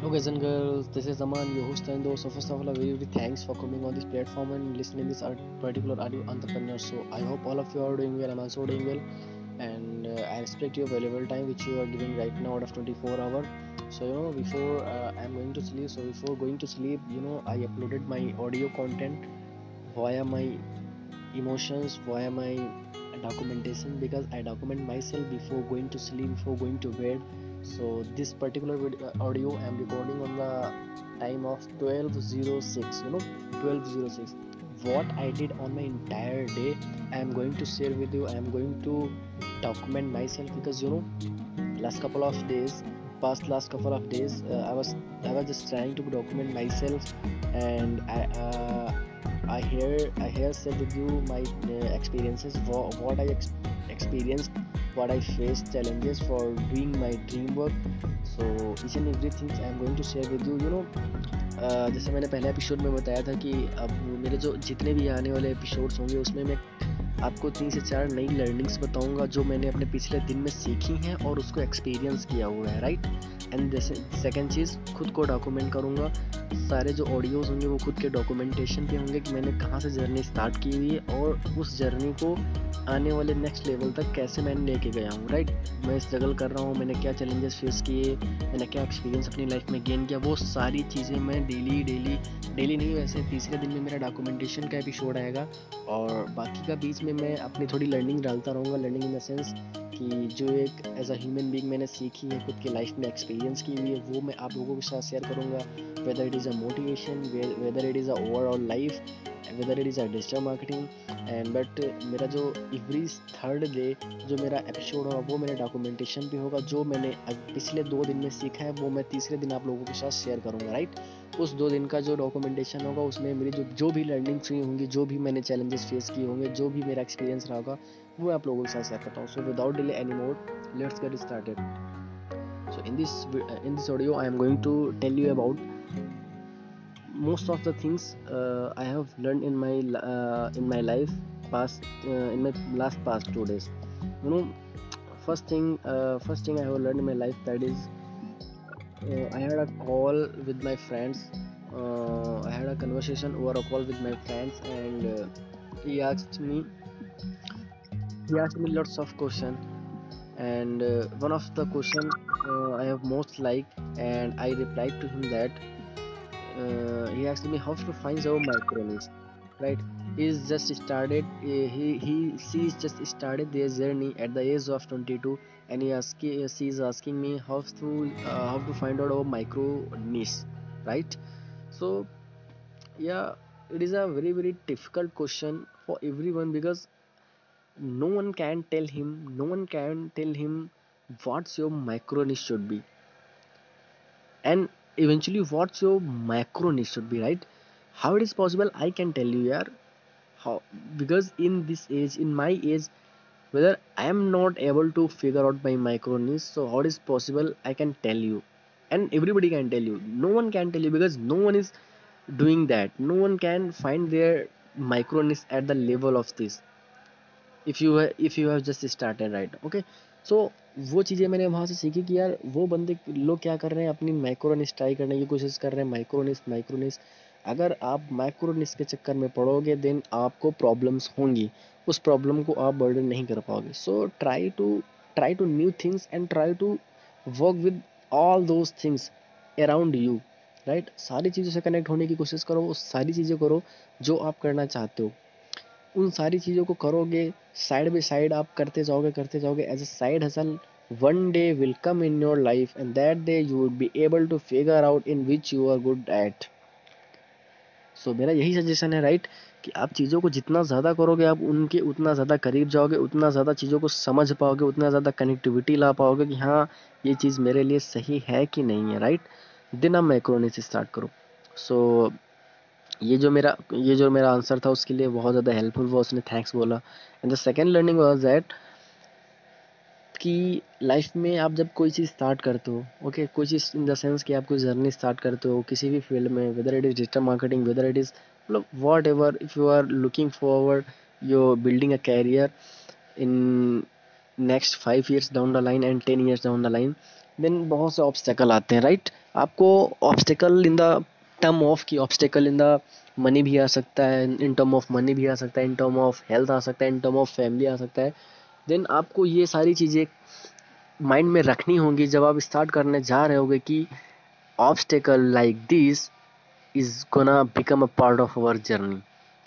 Hello guys and girls, this is Aman, your host and host. So first of all, a very very thanks for coming on this platform and listening this art- particular audio entrepreneur. So I hope all of you are doing well. I'm also doing well, and uh, I respect your valuable time which you are giving right now out of 24 hour. So you know before uh, I'm going to sleep. So before going to sleep, you know I uploaded my audio content via my emotions, via my documentation because I document myself before going to sleep, before going to bed so this particular video, uh, audio i am recording on the time of 1206 you know 1206 what i did on my entire day i am going to share with you i am going to document myself because you know last couple of days past last couple of days uh, i was i was just trying to document myself and i uh, i hear i hear share with you my uh, experiences what, what i ex- experienced what I faced challenges for doing my dream work. So each and everything I am going to share with you. You know uh, जैसे मैंने पहले episode में बताया था कि अब मेरे जो जितने भी आने वाले एपिसोड्स होंगे उसमें मैं आपको तीन से चार नई लर्निंग्स बताऊँगा जो मैंने अपने पिछले दिन में सीखी हैं और उसको एक्सपीरियंस किया हुआ है राइट एंड सेकेंड चीज़, खुद को डॉक्यूमेंट करूँगा। सारे जो ऑडियोज होंगे, वो खुद के डॉक्यूमेंटेशन पे होंगे कि मैंने कहाँ से जर्नी स्टार्ट की हुई है और उस जर्नी को आने वाले नेक्स्ट लेवल तक कैसे मैंने लेके गया हूँ राइट मैं स्ट्रगल कर रहा हूँ, मैंने क्या चैलेंजेस फेस किए, मैंने क्या एक्सपीरियंस अपनी लाइफ में गेन किया, वो सारी चीज़ें मैं डेली डेली डेली नहीं, वैसे तीसरे दिन में मेरा डॉक्यूमेंटेशन का एपिसोड आएगा और बाकी का बीच में मैं अपनी थोड़ी लर्निंग डालता रहूँगा लर्निंग इन द सेंस कि जो एक एज अ ह्यूमन बींग मैंने सीखी है, खुद की लाइफ में एक्सपीरियंस की हुई है, वो मैं आप लोगों के साथ शेयर करूँगा। Whether it is a motivation whether it is a overall life whether it is a digital marketing and but मेरा जो एवरी थर्ड डे जो मेरा एपिसोड होगा, वो मेरे डॉक्यूमेंटेशन पे होगा। जो मैंने पिछले दो दिन में सीखा है, वो मैं तीसरे दिन आप लोगों के साथ शेयर करूँगा राइट उस दो दिन का जो डॉक्यूमेंटेशन होगा, उसमें मेरी जो जो भी लर्निंग्स हुई होंगी, जो भी मैंने चैलेंजेस फेस किए होंगे, जो भी मेरा एक्सपीरियंस रहा होगा वो आप लोगों के साथ शेयर करता हूँ so without delay any more let's get started in this audio i am going to tell you about most of the things uh, i have learned in my uh, in my life past uh, in my last past two days you know first thing first thing i have learned in my life that is i had a call with my friends i had a conversation over a call with my friends and he asked me he asked me lots of questions and uh, one of the question uh, i have most liked and i replied to him that uh, he asked me how to find our micro niche right? He's just started he he she's just started their journey at the age of 22 and he ask, she's asking me how to uh, how to find out our micro niche right? So yeah it is a very very difficult question for everyone because no one can tell him no one can tell him what's your micro niche should be. And eventually what's your macro niche should be right? How it is possible i can tell you here. how because in this age in my age whether i am not able to figure out my micro niche so how it is possible i can tell you. And everybody can tell you. No one can tell you because no one is doing that. No one can find their micro niche at the level of this if you if you have just started right okay so वो चीज़ें मैंने वहाँ से सीखी कि यार, वो बंदे लोग क्या कर रहे हैं, अपनी माइक्रोनिस ट्राई करने की कोशिश कर रहे हैं माइक्रोनिस माइक्रोनिस अगर आप माइक्रोनिस के चक्कर में पड़ोगे देन आपको प्रॉब्लम्स होंगी। उस प्रॉब्लम को आप बर्डन नहीं कर पाओगे। So try to try to new things and try to work with all those things around you right सारी चीज़ों से कनेक्ट होने की कोशिश करो, सारी चीज़ें करो जो आप करना चाहते हो। उन सारी चीज़ों को करोगे साइड बाई साइड आप करते जाओगे करते जाओगे as a side hustle one day will come in your life and that day you would be able to figure out in which you are good at so मेरा यही suggestion है right right? कि आप चीज़ों को जितना ज़्यादा करोगे आप उनके उतना ज़्यादा करीब जाओगे उतना ज़्यादा चीज़ों को समझ पाओगे उतना ज़्यादा कनेक्टिविटी ला पाओगे कि हाँ ये चीज़ मेरे लिए सही है कि नहीं है राइट दिन आप मैक्रोनी से स्टार्ट करो सो so, ये जो मेरा, ये जो मेरा आंसर था उसके लिए बहुत ज़्यादा हेल्पफुल हुआ, उसने थैंक्स बोला and the second learning was that कि लाइफ में आप जब कोई चीज़ स्टार्ट करते हो ओके कोई चीज़ इन द सेंस कि आप कोई जर्नी स्टार्ट करते हो, किसी भी फ़ील्ड में whether it is digital marketing whether it is मतलब whatever if you are looking forward you building a career in next five years down the line and ten years down the line then बहुत से obstacle आते हैं right right? आपको obstacle in the term of की obstacle in the money भी आ सकता है इन टर्म ऑफ़ मनी भी आ सकता है इन टर्म ऑफ़ हेल्थ आ सकता है इन टर्म ऑफ़ फैमिली आ सकता है। देन आपको ये सारी चीज़ें माइंड में रखनी होंगी जब आप स्टार्ट करने जा रहे होगे कि obstacle like this is gonna become a part of our journey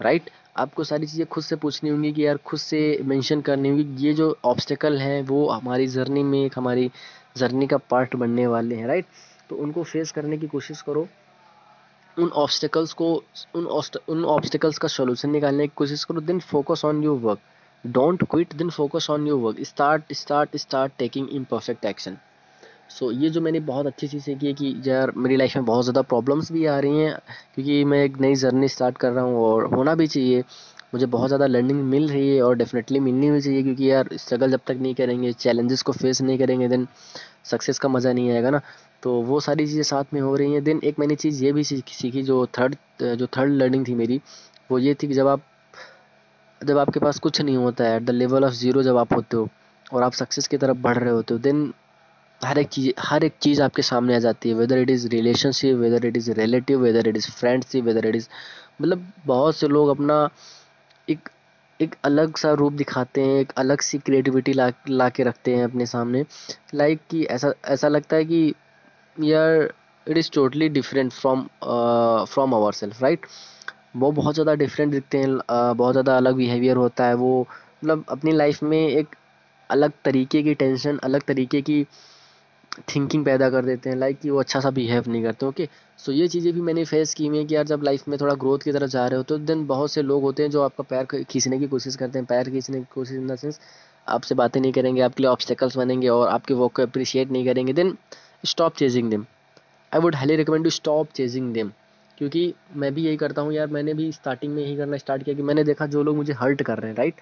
right आपको सारी चीज़ें खुद से पूछनी होंगी कि यार खुद से मेंशन करनी होंगी ये जो ऑब्स्टेकल हैं वो हमारी जर्नी में एक हमारी जर्नी का पार्ट बनने वाले हैं राइट तो उनको फेस करने की कोशिश करो। उन ऑब्स्टेकल्स को, उन उन ऑब्स्टेकल्स का सोल्यूशन निकालने की कोशिश करो then focus on your work don't quit then focus on your work start start start taking imperfect action so ये जो मैंने बहुत अच्छी चीज़ सीखी है कि यार, मेरी लाइफ में बहुत ज़्यादा प्रॉब्लम्स भी आ रही हैं, क्योंकि मैं एक नई जर्नी स्टार्ट कर रहा हूँ और होना भी चाहिए। मुझे बहुत ज़्यादा लर्निंग मिल रही है और डेफिनेटली मिलनी भी चाहिए, क्योंकि यार स्ट्रगल जब तक नहीं करेंगे चैलेंजेस को फेस नहीं करेंगे देन सक्सेस का मज़ा नहीं आएगा ना। तो वो सारी चीज़ें साथ में हो रही हैं। देन एक मैंने चीज़ ये भी सीखी जो थर्ड जो थर्ड लर्निंग थी मेरी, वो ये थी कि जब आप, जब आपके पास कुछ नहीं होता है at the level of zero जब आप होते हो और आप सक्सेस की तरफ़ बढ़ रहे होते हो देन हर एक चीज़, हर एक चीज़ आपके सामने आ जाती है whether it is relationship whether it is relative whether it is friendship whether it is मतलब बहुत से लोग अपना एक एक अलग सा रूप दिखाते हैं, एक अलग सी क्रिएटिविटी ला ला के रखते हैं अपने सामने। लाइक कि ऐसा ऐसा लगता है कि यार it is totally different from from our self right वो बहुत ज़्यादा डिफरेंट दिखते हैं बहुत ज़्यादा अलग बिहेवियर होता है, वो मतलब अपनी लाइफ में एक अलग तरीके की टेंशन अलग तरीके की थिंकिंग पैदा कर देते हैं लाइक कि वो अच्छा सा बिहेव नहीं करते ओके सो ये चीज़ें भी मैंने फेस की हुई हैं कि यार जब लाइफ में थोड़ा ग्रोथ की तरफ़ जा रहे हो तो देन बहुत से लोग होते हैं जो आपका पैर खींचने की कोशिश करते हैं, पैर खींचने की कोशिश इन द सेंस आपसे बातें नहीं करेंगे, आपके लिए ऑब्स्टेकल्स बनेंगे और आपके वर्क को अप्रिशिएट नहीं करेंगे then stop chasing them I would highly recommend to stop chasing them क्योंकि मैं भी यही करता हूँ यार, मैंने भी स्टार्टिंग में यही करना स्टार्ट किया कि मैंने देखा जो लोग मुझे हर्ट कर रहे हैं राइट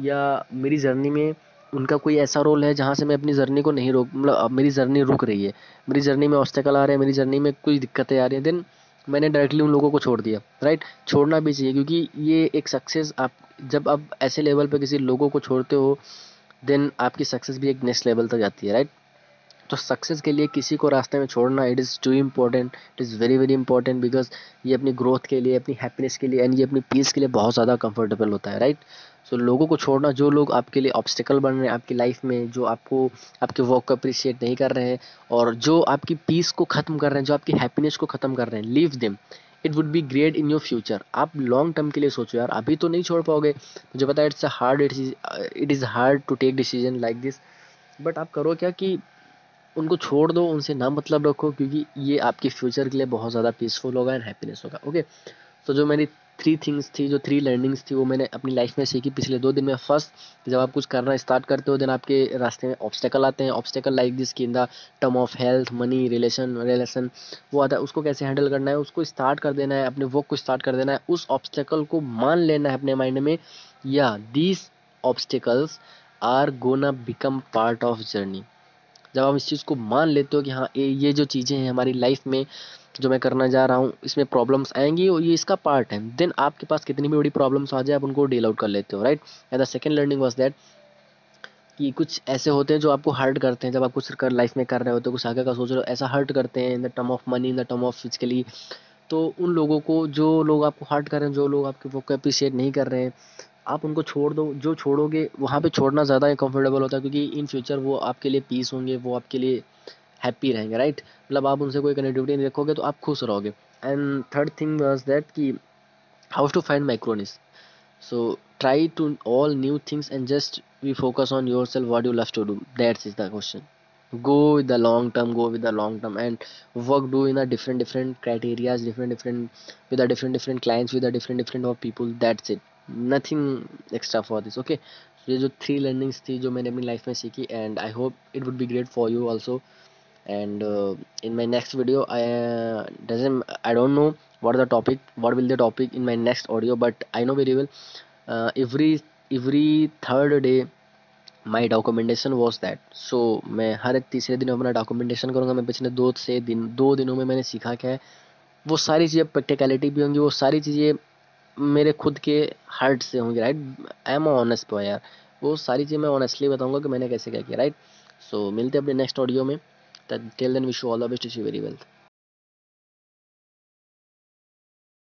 या मेरी जर्नी में उनका कोई ऐसा रोल है जहाँ से मैं अपनी जर्नी को नहीं रोक मतलब मेरी जर्नी रुक रही है। मेरी जर्नी में ऑब्स्टेकल आ रहे हैं, मेरी जर्नी में कुछ दिक्कतें आ रही हैं देन मैंने डायरेक्टली उन लोगों को छोड़ दिया राइट छोड़ना भी चाहिए, क्योंकि ये एक सक्सेस आप, जब आप ऐसे लेवल पर किसी लोगों को छोड़ते हो देन आपकी सक्सेस भी एक नेक्स्ट लेवल तक जाती है राइट तो सक्सेस के लिए किसी को रास्ते में छोड़ना it is too important it is very very important because ये अपनी ग्रोथ के लिए अपनी हैप्पीनेस के लिए एंड ये अपनी पीस के लिए बहुत ज़्यादा कंफर्टेबल होता है राइट सो so, लोगों को छोड़ना जो लोग आपके लिए ऑब्स्टिकल बन रहे हैं आपकी लाइफ में जो आपको आपके वर्क को अप्रिशिएट नहीं कर रहे हैं और जो आपकी पीस को ख़त्म कर रहे हैं जो आपकी हैप्पीनेस को ख़त्म कर रहे हैं leave them it would be great in your future आप लॉन्ग टर्म के लिए सोचो यार अभी तो नहीं छोड़ पाओगे। मुझे पता है it's a hard it is hard to take decision like this but आप करो क्या कि उनको छोड़ दो, उनसे ना मतलब रखो, क्योंकि ये आपके फ्यूचर के लिए बहुत ज़्यादा पीसफुल होगा एंड हैप्पीनेस होगा ओके तो जो मेरी थ्री थिंग्स थी, जो थ्री लर्निंग्स थी, वो मैंने अपनी लाइफ में सीखी पिछले दो दिन में। फ़र्स्ट जब आप कुछ करना स्टार्ट करते हो देन आपके रास्ते में ऑब्स्टेकल आते हैं। ऑब्स्टेकल लाइक दिस की in the term of health money relation relation वो आता है, उसको कैसे हैंडल करना है, उसको स्टार्ट कर देना है, अपने वर्क को स्टार्ट कर देना है। उस ऑब्स्टेकल को मान लेना है अपने माइंड में, या these obstacles are gonna become part of journey जब आप इस चीज़ को मान लेते हो कि हाँ ये ये जो चीज़ें हैं हमारी लाइफ में जो मैं करना जा रहा हूँ, इसमें प्रॉब्लम्स आएँगी और ये इसका पार्ट है। देन आपके पास कितनी भी बड़ी प्रॉब्लम्स आ जाए, आप उनको डील आउट कर लेते हो right and the second learning was that कि कुछ ऐसे होते हैं जो आपको हर्ट करते हैं। जब आप कुछ कर लाइफ में कर रहे होते हो, कुछ आगे का सोच रहे हो, ऐसा हर्ट करते हैं in the term of money in the term of physically तो उन लोगों को, जो लोग आपको हर्ट कर रहे हैं, जो लोग आपके वो को अप्रिशिएट नहीं कर रहे हैं आप उनको छोड़ दो, जो छोड़ोगे, वहाँ पे छोड़ना ज़्यादा ही कम्फर्टेबल होता है क्योंकि इन फ्यूचर वो आपके लिए पीस होंगे, वो आपके लिए हैप्पी रहेंगे राइट मतलब आप उनसे कोई कनेक्टिविटी नहीं रखोगे तो आप खुश रहोगे। And third thing was that कि how to find micro niche so try to all new things and just we focus on your self what you love to do that's is the question go with the long term go with the long term and work do in a different different criterias different different with different different clients with a different different of people that's it nothing extra for this okay ये जो three learnings थी जो मैंने अपनी life में सीखी and I hope it would be great for you also and in my next video don't know what the topic what will the topic in my next audio but i know very well uh, every every third day my documentation was that so मैं हर एक तीसरे दिन अपना documentation करूँगा मैं पिछले दो से दिन दो दिनों में मैंने सीखा क्या है वो सारी चीज़ें प्रैक्टिकलिटी भी होंगी वो सारी चीज़ें मेरे खुद के हार्ट से होंगे right I am honest boy यार। वो सारी चीज़ मैं ऑनेस्टली बताऊँगा कि मैंने कैसे क्या किया राइट सो मिलते हैं अपने नेक्स्ट ऑडियो में। Till then wish you all the best is very wealth